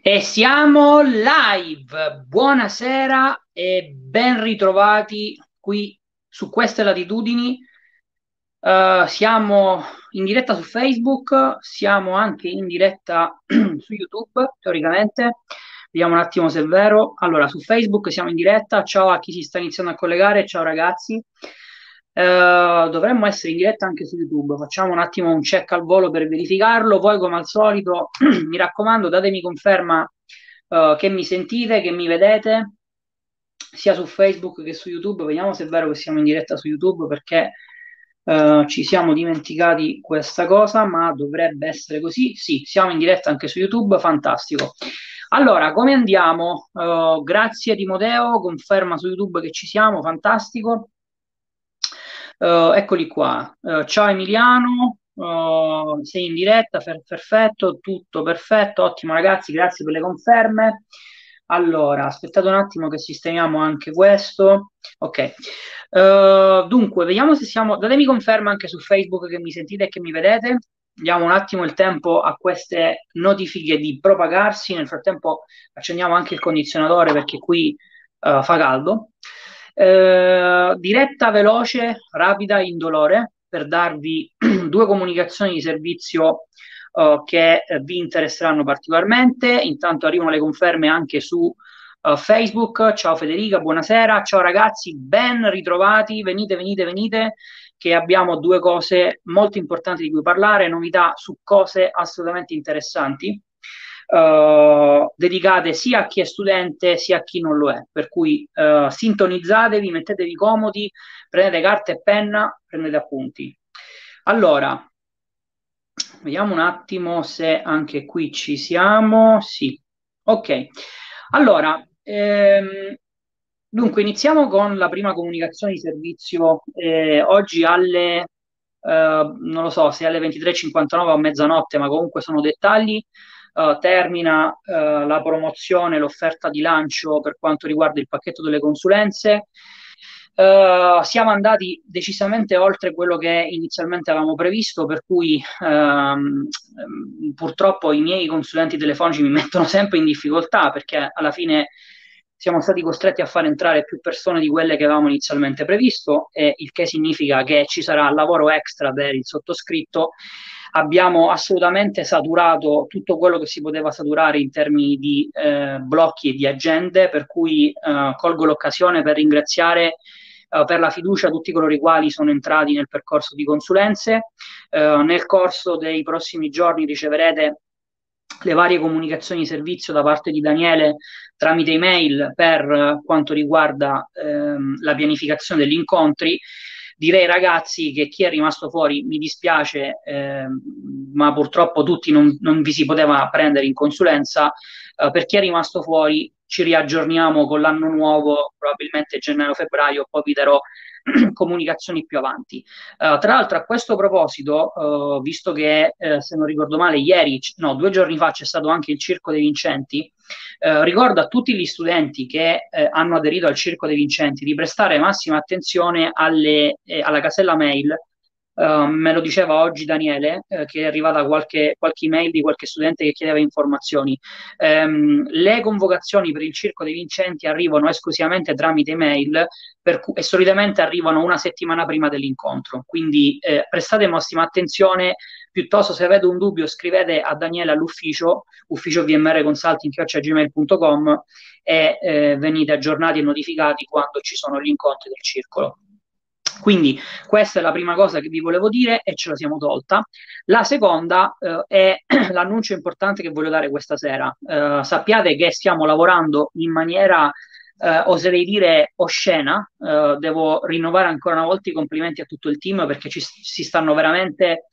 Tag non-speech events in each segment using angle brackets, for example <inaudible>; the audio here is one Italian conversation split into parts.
E siamo live. Buonasera e ben ritrovati qui su queste latitudini. Uh, siamo in diretta su Facebook, siamo anche in diretta <clears throat> su YouTube, teoricamente. Vediamo un attimo se è vero. Allora, su Facebook siamo in diretta. Ciao a chi si sta iniziando a collegare. Ciao ragazzi. Uh, dovremmo essere in diretta anche su YouTube. Facciamo un attimo un check al volo per verificarlo. Poi, come al solito, <clears throat> mi raccomando, datemi conferma uh, che mi sentite, che mi vedete, sia su Facebook che su YouTube. Vediamo se è vero che siamo in diretta su YouTube perché uh, ci siamo dimenticati questa cosa, ma dovrebbe essere così. Sì, siamo in diretta anche su YouTube. Fantastico. Allora, come andiamo? grazie Timoteo, conferma su YouTube che ci siamo, fantastico. Uh, eccoli qua. Uh, ciao Emiliano, uh, sei in diretta, fer- perfetto, tutto perfetto, ottimo ragazzi, grazie per le conferme. Allora, aspettate un attimo che sistemiamo anche questo. Ok. dunque, vediamo se siamo... Datemi conferma anche su Facebook che mi sentite e che mi vedete. Diamo un attimo il tempo a queste notifiche di propagarsi. Nel frattempo accendiamo anche il condizionatore perché qui fa caldo. Eh, diretta veloce, rapida, indolore, per darvi <clears throat> due comunicazioni di servizio uh, che uh, vi interesseranno particolarmente. Intanto arrivano le conferme anche su uh, Facebook. Ciao Federica, buonasera. Ciao ragazzi, ben ritrovati. Venite, venite, venite, che abbiamo due cose molto importanti di cui parlare, novità su cose assolutamente interessanti uh, dedicate sia a chi è studente sia a chi non lo è. Per cui uh, sintonizzatevi, mettetevi comodi, prendete carta e penna, prendete appunti. Allora, vediamo un attimo se anche qui ci siamo. Sì, ok. Allora, ehm, dunque iniziamo con la prima comunicazione di servizio. Eh, oggi alle, eh, non lo so se alle 23.59 o mezzanotte, ma comunque sono dettagli. Uh, termina uh, la promozione, l'offerta di lancio per quanto riguarda il pacchetto delle consulenze. Uh, siamo andati decisamente oltre quello che inizialmente avevamo previsto, per cui um, purtroppo i miei consulenti telefonici mi <laughs> mettono sempre in difficoltà perché alla fine siamo stati costretti a far entrare più persone di quelle che avevamo inizialmente previsto, il che significa che ci sarà lavoro extra per il sottoscritto abbiamo assolutamente saturato tutto quello che si poteva saturare in termini di eh, blocchi e di agende, per cui eh, colgo l'occasione per ringraziare eh, per la fiducia tutti coloro i quali sono entrati nel percorso di consulenze. Eh, nel corso dei prossimi giorni riceverete le varie comunicazioni di servizio da parte di Daniele tramite email per quanto riguarda ehm, la pianificazione degli incontri direi ragazzi che chi è rimasto fuori mi dispiace, eh, ma purtroppo tutti non, non, vi si poteva prendere in consulenza. Eh, per chi è rimasto fuori ci riaggiorniamo con l'anno nuovo, probabilmente gennaio-febbraio, poi vi darò <clears throat> comunicazioni più avanti. Uh, tra l'altro, a questo proposito, uh, visto che uh, se non ricordo male, ieri, no, due giorni fa c'è stato anche il Circo dei Vincenti, ricordo a tutti gli studenti che hanno aderito al Circo dei Vincenti di prestare massima attenzione alle, eh, alla casella mail Uh, me lo diceva oggi Daniele, uh, che è arrivata qualche, qualche email di qualche studente che chiedeva informazioni. Um, le convocazioni per il Circo dei Vincenti arrivano esclusivamente tramite email cu- e solitamente arrivano una settimana prima dell'incontro. Quindi eh, prestate massima attenzione, piuttosto se avete un dubbio scrivete a Daniele all'ufficio, ufficio VMR Consulting, gmail.com e eh, venite aggiornati e notificati quando ci sono gli incontri del circolo. Quindi questa è la prima cosa che vi volevo dire e ce la siamo tolta. La seconda eh, è <clears throat> l'annuncio importante che voglio dare questa sera. Eh, sappiate che stiamo lavorando in maniera, eh, oserei dire, oscena. Eh, devo rinnovare ancora una volta i complimenti a tutto il team perché ci, si stanno veramente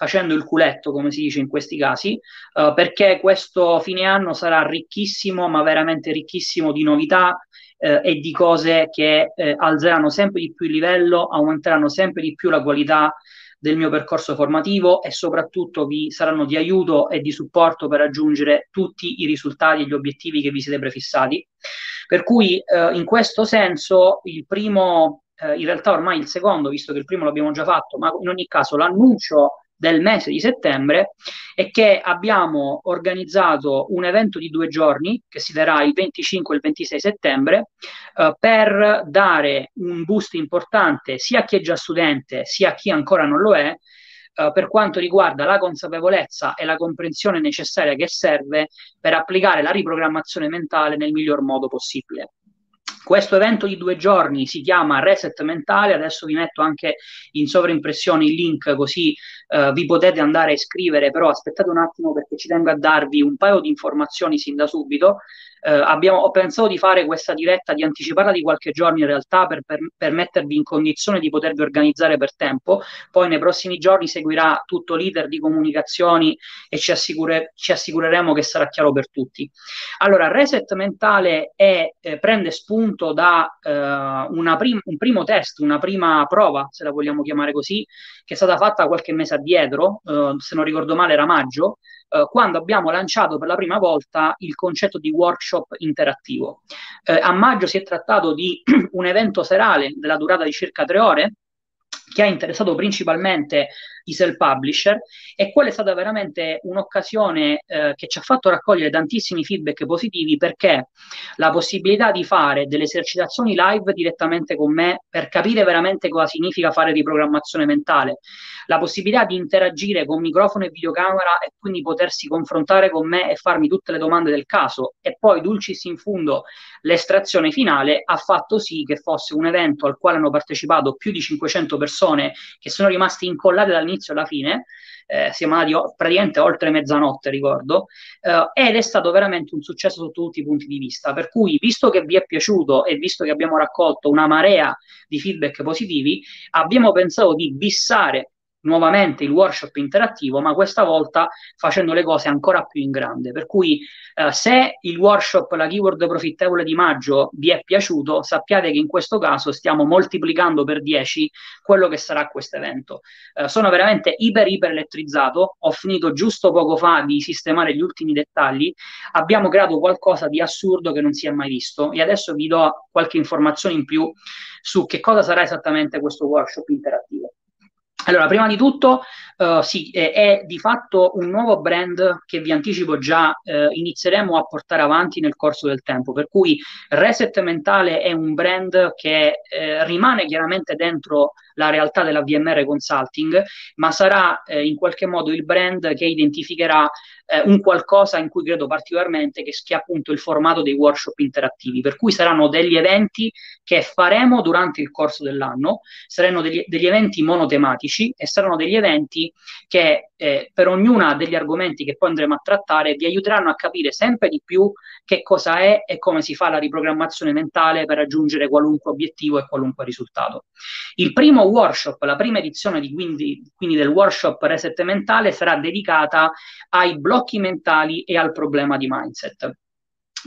facendo il culetto, come si dice in questi casi, uh, perché questo fine anno sarà ricchissimo, ma veramente ricchissimo di novità, eh, e di cose che eh, alzeranno sempre di più il livello, aumenteranno sempre di più la qualità del mio percorso formativo e soprattutto vi saranno di aiuto e di supporto per raggiungere tutti i risultati e gli obiettivi che vi siete prefissati. Per cui eh, in questo senso il primo, eh, in realtà ormai il secondo, visto che il primo l'abbiamo già fatto, ma in ogni caso l'annuncio del mese di settembre è che abbiamo organizzato un evento di due giorni che si terrà il 25 e il 26 settembre eh, per dare un boost importante sia a chi è già studente sia a chi ancora non lo è Uh, per quanto riguarda la consapevolezza e la comprensione necessaria che serve per applicare la riprogrammazione mentale nel miglior modo possibile. Questo evento di due giorni si chiama Reset Mentale, adesso vi metto anche in sovraimpressione il link così uh, vi potete andare a iscrivere, però aspettate un attimo perché ci tengo a darvi un paio di informazioni sin da subito eh, abbiamo, ho pensato di fare questa diretta, di anticiparla di qualche giorno in realtà per, per, per, mettervi in condizione di potervi organizzare per tempo. Poi nei prossimi giorni seguirà tutto l'iter di comunicazioni e ci, assicure, ci assicureremo che sarà chiaro per tutti. Allora, Reset Mentale è, eh, prende spunto da eh, prim- un primo test, una prima prova, se la vogliamo chiamare così, che è stata fatta qualche mese addietro, eh, se non ricordo male era maggio, eh, quando abbiamo lanciato per la prima volta il concetto di workshop interattivo. Eh, a maggio si è trattato di <clears throat> un evento serale della durata di circa tre ore che ha interessato principalmente i self-publisher e quella è stata veramente un'occasione eh, che ci ha fatto raccogliere tantissimi feedback positivi perché la possibilità di fare delle esercitazioni live direttamente con me per capire veramente cosa significa fare riprogrammazione mentale, la possibilità di interagire con microfono e videocamera e quindi potersi confrontare con me e farmi tutte le domande del caso e poi dulcis in fundo l'estrazione finale ha fatto sì che fosse un evento al quale hanno partecipato più di 500 persone che sono rimaste incollate dall'inizio alla fine eh, siamo andati praticamente oltre mezzanotte, ricordo, eh, ed è stato veramente un successo sotto tutti i punti di vista. Per cui, visto che vi è piaciuto e visto che abbiamo raccolto una marea di feedback positivi, abbiamo pensato di bissare nuovamente il workshop interattivo, ma questa volta facendo le cose ancora più in grande. Per cui eh, se il workshop, la keyword profittevole di maggio vi è piaciuto, sappiate che in questo caso stiamo moltiplicando per 10 quello che sarà questo evento. Eh, sono veramente iper iper elettrizzato, ho finito giusto poco fa di sistemare gli ultimi dettagli, abbiamo creato qualcosa di assurdo che non si è mai visto e adesso vi do qualche informazione in più su che cosa sarà esattamente questo workshop interattivo. Allora, prima di tutto, uh, sì, è, è, di fatto un nuovo brand che vi anticipo già uh, inizieremo a portare avanti nel corso del tempo, per cui Reset Mentale è un brand che uh, rimane chiaramente dentro la realtà della VMR Consulting, ma sarà in qualche modo il brand che identificherà eh, un qualcosa in cui credo particolarmente che, è appunto il formato dei workshop interattivi, per cui saranno degli eventi che faremo durante il corso dell'anno, saranno degli, degli eventi monotematici e saranno degli eventi che eh, per ognuna degli argomenti che poi andremo a trattare vi aiuteranno a capire sempre di più che cosa è e come si fa la riprogrammazione mentale per raggiungere qualunque obiettivo e qualunque risultato. Il primo workshop, la prima edizione di, quindi, quindi del workshop Reset Mentale sarà dedicata ai blocchi mentali e al problema di mindset.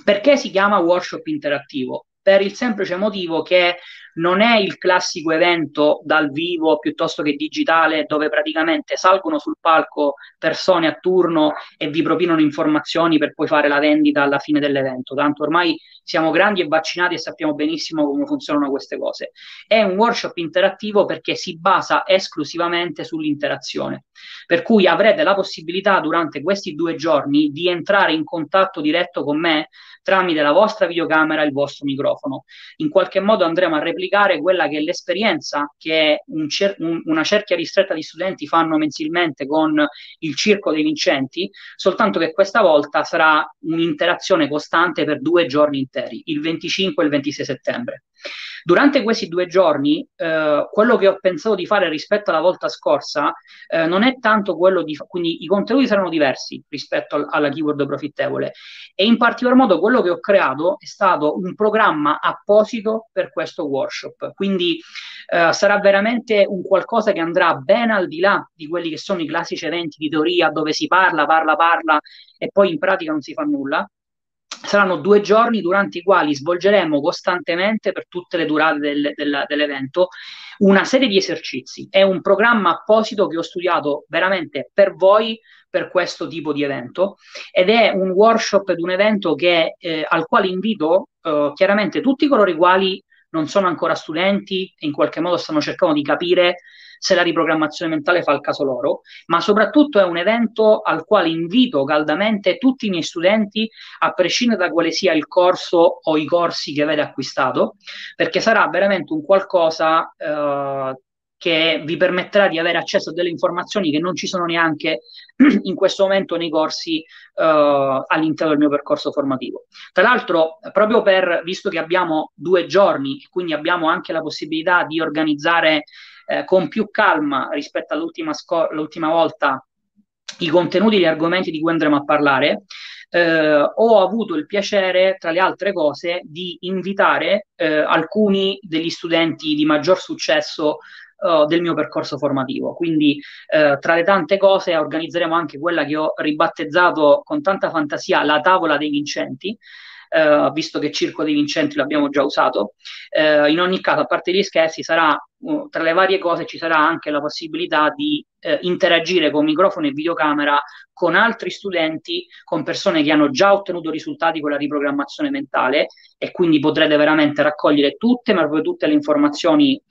Perché si chiama workshop interattivo? Per il semplice motivo che non è il classico evento dal vivo piuttosto che digitale dove praticamente salgono sul palco persone a turno e vi propinano informazioni per poi fare la vendita alla fine dell'evento. Tanto ormai siamo grandi e vaccinati e sappiamo benissimo come funzionano queste cose. È un workshop interattivo perché si basa esclusivamente sull'interazione. Per cui avrete la possibilità durante questi due giorni di entrare in contatto diretto con me tramite la vostra videocamera e il vostro microfono. In qualche modo andremo a replicare quella che è l'esperienza che un cer- un, una cerchia ristretta di studenti fanno mensilmente con il Circo dei Vincenti, soltanto che questa volta sarà un'interazione costante per due giorni interi, il 25 e il 26 settembre. Durante questi due giorni, eh, quello che ho pensato di fare rispetto alla volta scorsa eh, non è tanto quello di, quindi i contenuti saranno diversi rispetto al, alla keyword profittevole. E in particolar modo quello che ho creato è stato un programma apposito per questo workshop, quindi eh, sarà veramente un qualcosa che andrà ben al di là di quelli che sono i classici eventi di teoria dove si parla, parla, parla e poi in pratica non si fa nulla saranno due giorni durante i quali svolgeremo costantemente per tutte le durate del, del, dell'evento una serie di esercizi. È un programma apposito che ho studiato veramente per voi per questo tipo di evento ed è un workshop ed un evento che, eh, al quale invito eh, chiaramente tutti coloro i quali non sono ancora studenti e in qualche modo stanno cercando di capire se la riprogrammazione mentale fa il caso loro, ma soprattutto è un evento al quale invito caldamente tutti i miei studenti, a prescindere da quale sia il corso o i corsi che avete acquistato, perché sarà veramente un qualcosa eh, che vi permetterà di avere accesso a delle informazioni che non ci sono neanche <clears throat> in questo momento nei corsi uh, all'interno del mio percorso formativo. Tra l'altro, proprio per, visto che abbiamo due giorni quindi abbiamo anche la possibilità di organizzare eh, con più calma rispetto all'ultima, sco- all'ultima volta i contenuti e gli argomenti di cui andremo a parlare, eh, ho avuto il piacere, tra le altre cose, di invitare eh, alcuni degli studenti di maggior successo uh, del mio percorso formativo. Quindi uh, tra le tante cose organizzeremo anche quella che ho ribattezzato con tanta fantasia la tavola dei vincenti. Uh, visto che Circo dei Vincenti l'abbiamo già usato. Uh, in ogni caso, a parte gli scherzi, sarà tra le varie cose ci sarà anche la possibilità di interagire con microfono e videocamera con altri studenti, con persone che hanno già ottenuto risultati con la riprogrammazione mentale e quindi potrete veramente raccogliere tutte, ma proprio tutte le informazioni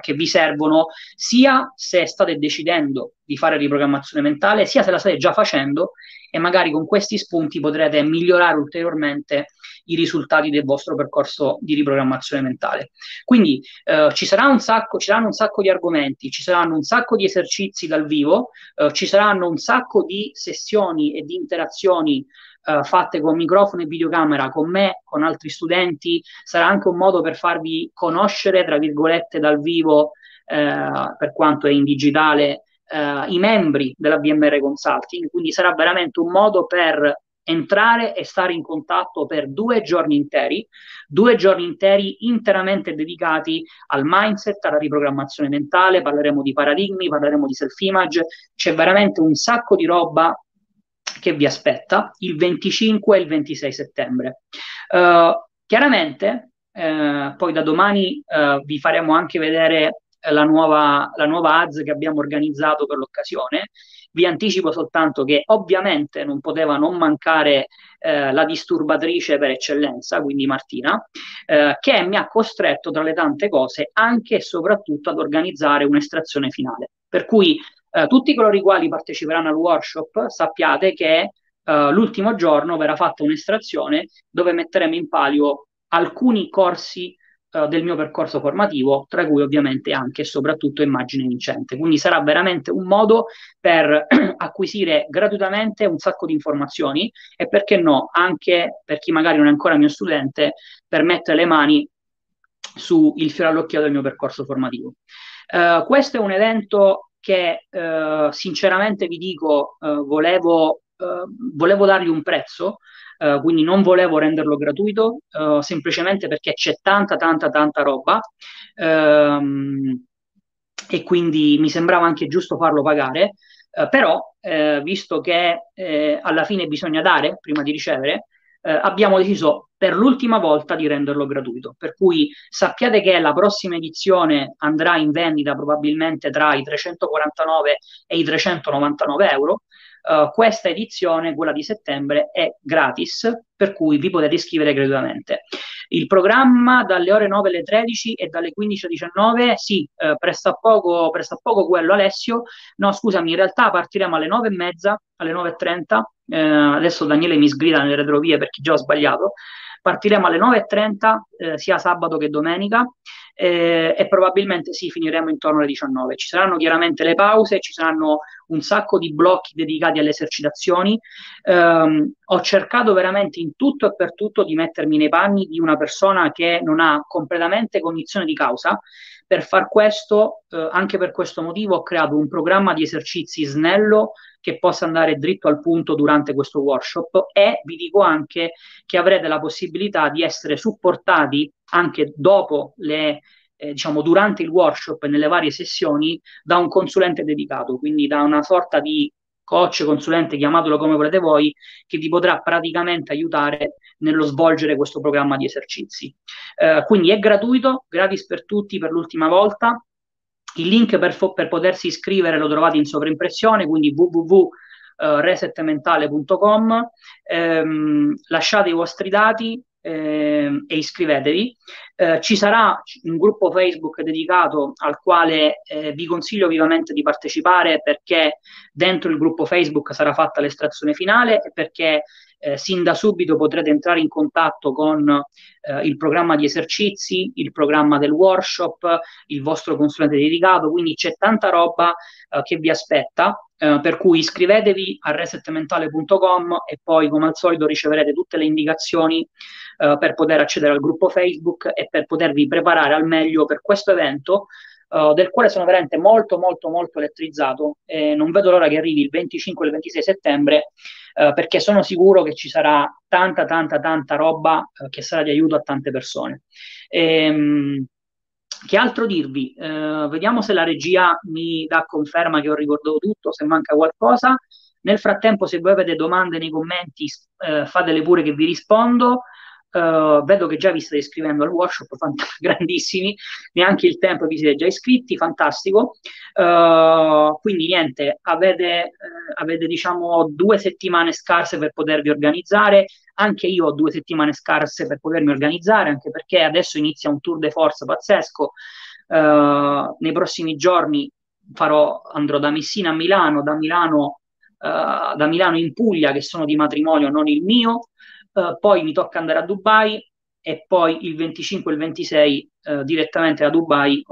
che vi servono, sia se state decidendo di fare riprogrammazione mentale, sia se la state già facendo e magari con questi spunti potrete migliorare ulteriormente i risultati del vostro percorso di riprogrammazione mentale. Quindi eh, ci, sacco, ci saranno un sacco di argomenti, ci saranno un sacco di esercizi dal vivo, eh, ci saranno un sacco di sessioni e di interazioni Uh, fatte con microfono e videocamera con me, con altri studenti, sarà anche un modo per farvi conoscere, tra virgolette, dal vivo, uh, per quanto è in digitale, uh, i membri della BMR Consulting, quindi sarà veramente un modo per entrare e stare in contatto per due giorni interi, due giorni interi interamente dedicati al mindset, alla riprogrammazione mentale, parleremo di paradigmi, parleremo di self-image, c'è veramente un sacco di roba che vi aspetta il 25 e il 26 settembre. Uh, chiaramente, uh, poi da domani uh, vi faremo anche vedere la nuova, la nuova ads che abbiamo organizzato per l'occasione vi anticipo soltanto che ovviamente non poteva non mancare eh, la disturbatrice per eccellenza, quindi Martina, eh, che mi ha costretto tra le tante cose anche e soprattutto ad organizzare un'estrazione finale. Per cui eh, tutti coloro i quali parteciperanno al workshop sappiate che eh, l'ultimo giorno verrà fatta un'estrazione dove metteremo in palio alcuni corsi uh, del mio percorso formativo, tra cui ovviamente anche e soprattutto immagine vincente. Quindi sarà veramente un modo per <clears throat> acquisire gratuitamente un sacco di informazioni e perché no, anche per chi magari non è ancora mio studente, per mettere le mani sul fiore all'occhio del mio percorso formativo. Uh, questo è un evento che uh, sinceramente vi dico, uh, volevo, volevo dargli un prezzo uh, quindi non volevo renderlo gratuito, uh, semplicemente perché c'è tanta, tanta, tanta roba. Um, e quindi mi sembrava anche giusto farlo pagare, uh, però visto che alla fine bisogna dare prima di ricevere, abbiamo deciso per l'ultima volta di renderlo gratuito. Per cui sappiate che la prossima edizione andrà in vendita probabilmente tra i 349 e i 399 euro. Uh, questa edizione, quella di settembre, è gratis, per cui vi potete iscrivere gratuitamente. Il programma dalle ore 9 alle 13 e dalle 15 alle 19, sì, eh, presta, poco, presta poco quello Alessio, no scusami, in realtà partiremo alle 9 e mezza, alle 9.30, eh, adesso Daniele mi sgrida nelle retrovie perché già ho sbagliato, partiremo alle 9.30 eh, sia sabato che domenica eh, e probabilmente sì, finiremo intorno alle 19. Ci saranno chiaramente le pause, ci saranno un sacco di blocchi dedicati alle esercitazioni. Um, ho cercato veramente in tutto e per tutto di mettermi nei panni di una persona che non ha completamente cognizione di causa. Per far questo, eh, anche per questo motivo, ho creato un programma di esercizi snello che possa andare dritto al punto durante questo workshop e vi dico anche che avrete la possibilità di essere supportati anche dopo le eh, diciamo durante il workshop e nelle varie sessioni da un consulente dedicato, quindi da una sorta di coach, consulente, chiamatelo come volete voi, che vi potrà praticamente aiutare nello svolgere questo programma di esercizi. Eh, quindi è gratuito, gratis per tutti per l'ultima volta. Il link per, fo- per potersi iscrivere lo trovate in sovraimpressione, quindi www.resetmentale.com. Eh, lasciate i vostri dati, eh, e iscrivetevi. Eh, ci sarà un gruppo Facebook dedicato al quale eh, vi consiglio vivamente di partecipare perché dentro il gruppo Facebook sarà fatta l'estrazione finale e perché eh, sin da subito potrete entrare in contatto con eh, il programma di esercizi, il programma del workshop, il vostro consulente dedicato, quindi c'è tanta roba eh, che vi aspetta. Eh, per cui iscrivetevi a resetmentale.com e poi come al solito riceverete tutte le indicazioni eh, per poter accedere al gruppo Facebook e per potervi preparare al meglio per questo evento uh, del quale sono veramente molto molto molto elettrizzato e non vedo l'ora che arrivi il 25 e il 26 settembre uh, perché sono sicuro che ci sarà tanta tanta tanta roba uh, che sarà di aiuto a tante persone. E, um, che altro dirvi? vediamo se la regia mi dà conferma che ho ricordato tutto, se manca qualcosa. Nel frattempo, se voi avete domande nei commenti, fatele pure che vi rispondo. Uh, vedo che già vi state iscrivendo al workshop, fant- <laughs> grandissimi, neanche il tempo vi siete già iscritti, fantastico. Uh, quindi niente, avete, uh, avete diciamo due settimane scarse per potervi organizzare. Anche io ho due settimane scarse per potermi organizzare, anche perché adesso inizia un tour de force pazzesco. nei prossimi giorni farò, andrò da Messina a Milano, da Milano, da Milano in Puglia, che sono di matrimonio, non il mio eh, poi mi tocca andare a Dubai e poi il 25 e il 26 uh, direttamente da Dubai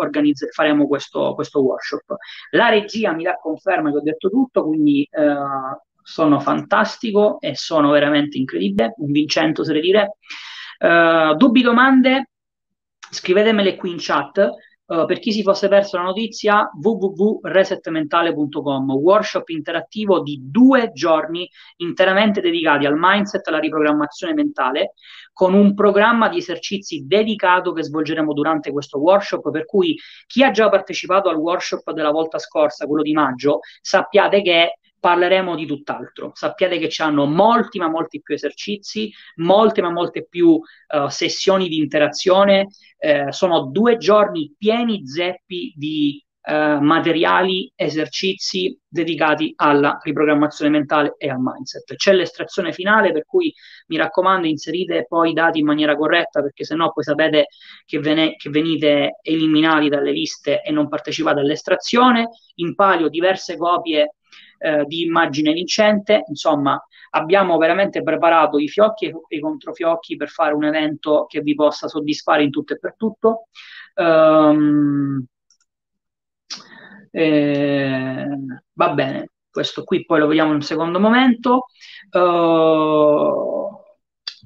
faremo questo, questo, workshop. La regia mi dà conferma che ho detto tutto, quindi uh, sono fantastico e sono veramente incredibile, vincente oserei dire. dubbi, domande? Scrivetemele qui in chat. Uh, per chi si fosse perso la notizia, www.resetmentale.com, workshop interattivo di due giorni interamente dedicati al mindset, alla riprogrammazione mentale, con un programma di esercizi dedicato che svolgeremo durante questo workshop, per cui chi ha già partecipato al workshop della volta scorsa, quello di maggio, sappiate che parleremo di tutt'altro. Sappiate che ci hanno molti ma molti più esercizi, molte ma molte più uh, sessioni di interazione. Eh, sono due giorni pieni zeppi di uh, materiali, esercizi dedicati alla riprogrammazione mentale e al mindset. C'è l'estrazione finale, per cui mi raccomando, inserite poi i dati in maniera corretta, perché sennò poi sapete che, ve che venite eliminati dalle liste e non partecipate all'estrazione. In palio diverse copie eh, di immagine vincente. Insomma, abbiamo veramente preparato i fiocchi e i controfiocchi per fare un evento che vi possa soddisfare in tutto e per tutto. Um, eh, va bene, questo qui poi lo vediamo in un secondo momento. Uh,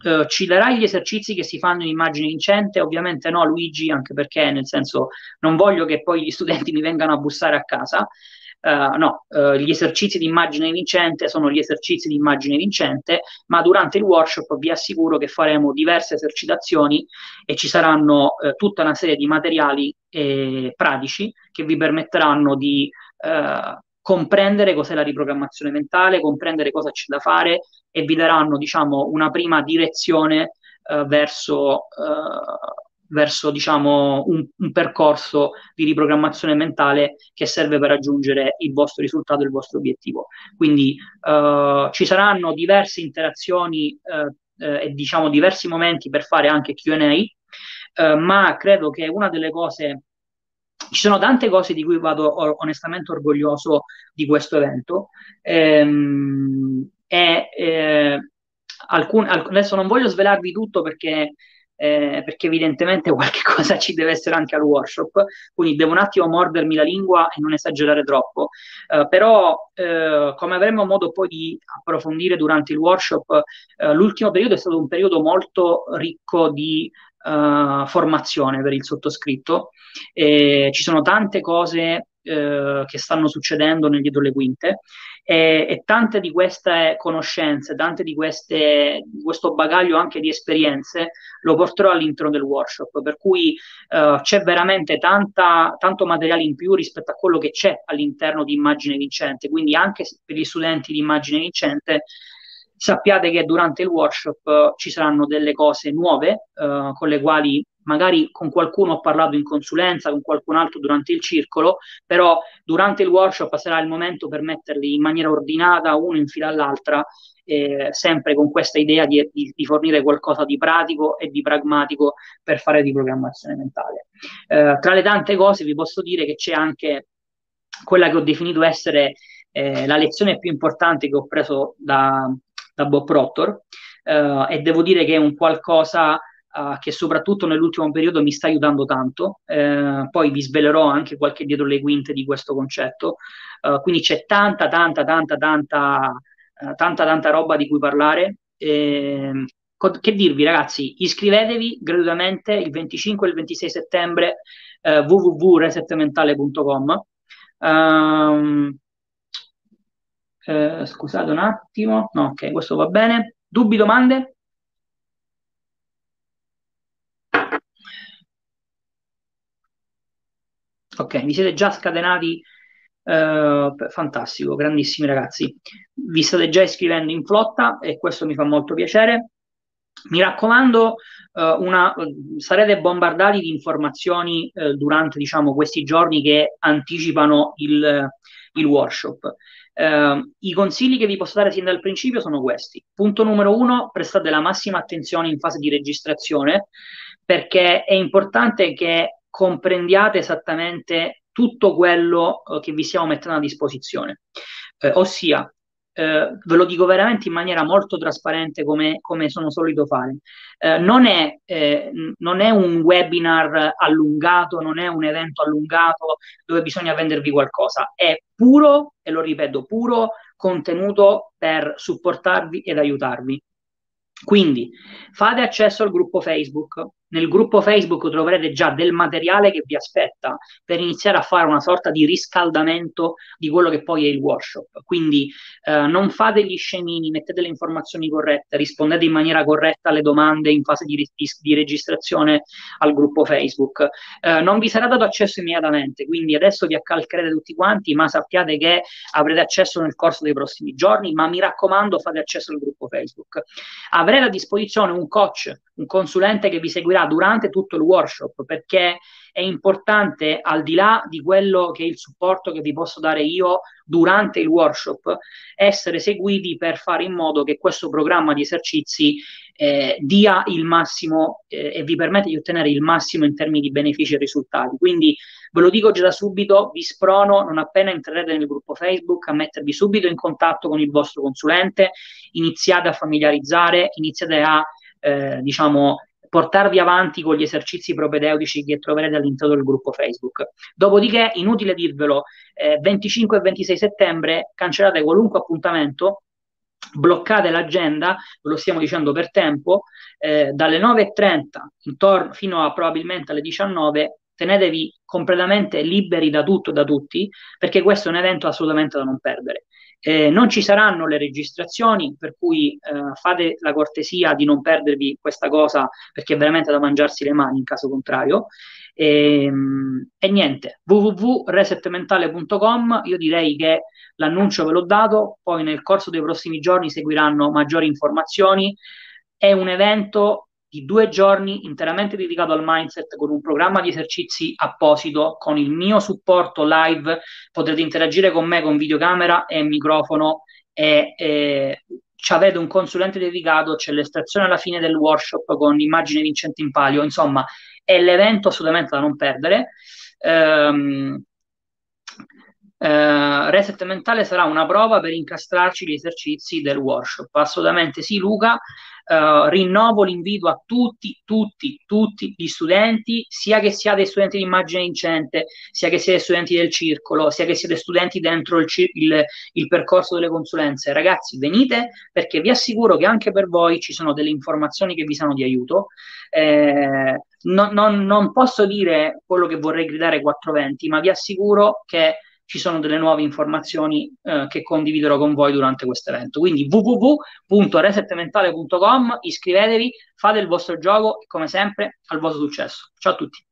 Uh, ci darai gli esercizi che si fanno in immagine vincente? Ovviamente no, Luigi, anche perché nel senso non voglio che poi gli studenti mi vengano a bussare a casa. Uh, no, uh, gli esercizi di immagine vincente sono gli esercizi di immagine vincente, ma durante il workshop vi assicuro che faremo diverse esercitazioni e ci saranno uh, tutta una serie di materiali eh, pratici che vi permetteranno di comprendere cos'è la riprogrammazione mentale, comprendere cosa c'è da fare e vi daranno, diciamo, una prima direzione verso verso diciamo, un, un, percorso di riprogrammazione mentale che serve per raggiungere il vostro risultato, il vostro obiettivo. Quindi uh, ci saranno diverse interazioni uh, e diciamo diversi momenti per fare anche QA, ma credo che una delle cose ci sono tante cose di cui vado onestamente orgoglioso di questo evento. Ehm, e, eh, alcun, adesso non voglio svelarvi tutto perché eh, perché evidentemente <laughs> qualche cosa ci deve essere anche al workshop, quindi devo un attimo mordermi la lingua e non esagerare troppo. Eh, però, eh, come avremo modo poi di approfondire durante il workshop, eh, l'ultimo periodo è stato un periodo molto ricco di uh, formazione per il sottoscritto. ci sono tante cose uh, che stanno succedendo dietro le quinte e, e tante di queste conoscenze, tante di, queste, questo bagaglio anche di esperienze lo porterò all'interno del workshop, per cui uh, c'è veramente tanta, tanto materiale in più rispetto a quello che c'è all'interno di Immagine Vincente, quindi anche per gli studenti di Immagine Vincente sappiate che durante il workshop uh, ci saranno delle cose nuove uh, con le quali magari con qualcuno ho parlato in consulenza, con qualcun altro durante il circolo, però durante il workshop sarà il momento per metterli in maniera ordinata, uno in fila all'altra, eh, sempre con questa idea di, di, di, fornire qualcosa di pratico e di pragmatico per fare di programmazione mentale. Eh, tra le tante cose vi posso dire che c'è anche quella che ho definito essere eh, la lezione più importante che ho preso da, da Bob Proctor eh, e devo dire che è un qualcosa uh, che soprattutto nell'ultimo periodo mi sta aiutando tanto. Eh, poi vi svelerò anche qualche dietro le quinte di questo concetto. Uh, quindi c'è tanta, tanta, tanta, tanta, uh, tanta, tanta roba di cui parlare. Eh, che dirvi ragazzi, iscrivetevi gratuitamente il 25 e il 26 settembre eh, www.resetmentale.com um, eh, scusate un attimo no ok questo va bene dubbi domande? Ok, vi siete già scatenati, eh, fantastico, grandissimi ragazzi. Vi state già iscrivendo in flotta e questo mi fa molto piacere. Mi raccomando, eh, una, sarete bombardati di informazioni eh, durante diciamo, questi giorni che anticipano il, il workshop. Uh, I consigli che vi posso dare sin dal principio sono questi. Punto numero uno, prestate la massima attenzione in fase di registrazione perché è importante che comprendiate esattamente tutto quello eh, che vi stiamo mettendo a disposizione. Eh, ossia, eh, ve lo dico veramente in maniera molto trasparente come, come sono solito fare. Eh, non, è, eh, non, è, un webinar allungato, non è un evento allungato dove bisogna vendervi qualcosa, è puro, e lo ripeto, puro contenuto per supportarvi ed aiutarvi. Quindi fate accesso al gruppo Facebook, nel gruppo Facebook troverete già del materiale che vi aspetta per iniziare a fare una sorta di riscaldamento di quello che poi è il workshop. Quindi eh, non fate gli scemini, mettete le informazioni corrette, rispondete in maniera corretta alle domande in fase di, di, di registrazione al gruppo Facebook. Eh, non vi sarà dato accesso immediatamente, quindi adesso vi accalcherete tutti quanti, ma sappiate che avrete accesso nel corso dei prossimi giorni, ma mi raccomando fate accesso al gruppo Facebook. Avrete a disposizione un coach, un consulente che vi seguirà seguirà durante tutto il workshop perché è importante al di là di quello che è il supporto che vi posso dare io durante il workshop essere seguiti per fare in modo che questo programma di esercizi eh, dia il massimo eh, e vi permette di ottenere il massimo in termini di benefici e risultati. Quindi ve lo dico già da subito, vi sprono non appena entrerete nel gruppo Facebook a mettervi subito in contatto con il vostro consulente, iniziate a familiarizzare, iniziate a eh, diciamo portarvi avanti con gli esercizi propedeutici che troverete all'interno del gruppo Facebook. Dopodiché, inutile dirvelo, eh, 25 e 26 settembre cancellate qualunque appuntamento, bloccate l'agenda, ve lo stiamo dicendo per tempo, eh, dalle 9.30 intorno, fino a probabilmente alle 19 tenetevi completamente liberi da tutto e da tutti, perché questo è un evento assolutamente da non perdere. Eh, non ci saranno le registrazioni, per cui eh, fate la cortesia di non perdervi questa cosa perché è veramente da mangiarsi le mani in caso contrario. E, ehm, e niente, www.resetmentale.com, io direi che l'annuncio ve l'ho dato, poi nel corso dei prossimi giorni seguiranno maggiori informazioni. È un evento di due giorni interamente dedicato al mindset con un programma di esercizi apposito, con il mio supporto live, potrete interagire con me con videocamera e microfono e, e ci avete un consulente dedicato, c'è l'estrazione alla fine del workshop con immagine vincente in palio, insomma è l'evento assolutamente da non perdere. Um, Uh, reset mentale sarà una prova per incastrarci gli esercizi del workshop. Assolutamente sì, Luca. Uh, rinnovo l'invito a tutti, tutti, tutti gli studenti, sia che siate studenti di immagine vincente, sia che siate studenti del circolo, sia che siate studenti dentro il, il, il percorso delle consulenze. Ragazzi, venite perché vi assicuro che anche per voi ci sono delle informazioni che vi sono di aiuto. Eh, non, non, non posso dire quello che vorrei gridare 420, ma vi assicuro che ci sono delle nuove informazioni eh, che condividerò con voi durante questo evento. Quindi www.resetmentale.com, iscrivetevi, fate il vostro gioco e come sempre al vostro successo. Ciao a tutti.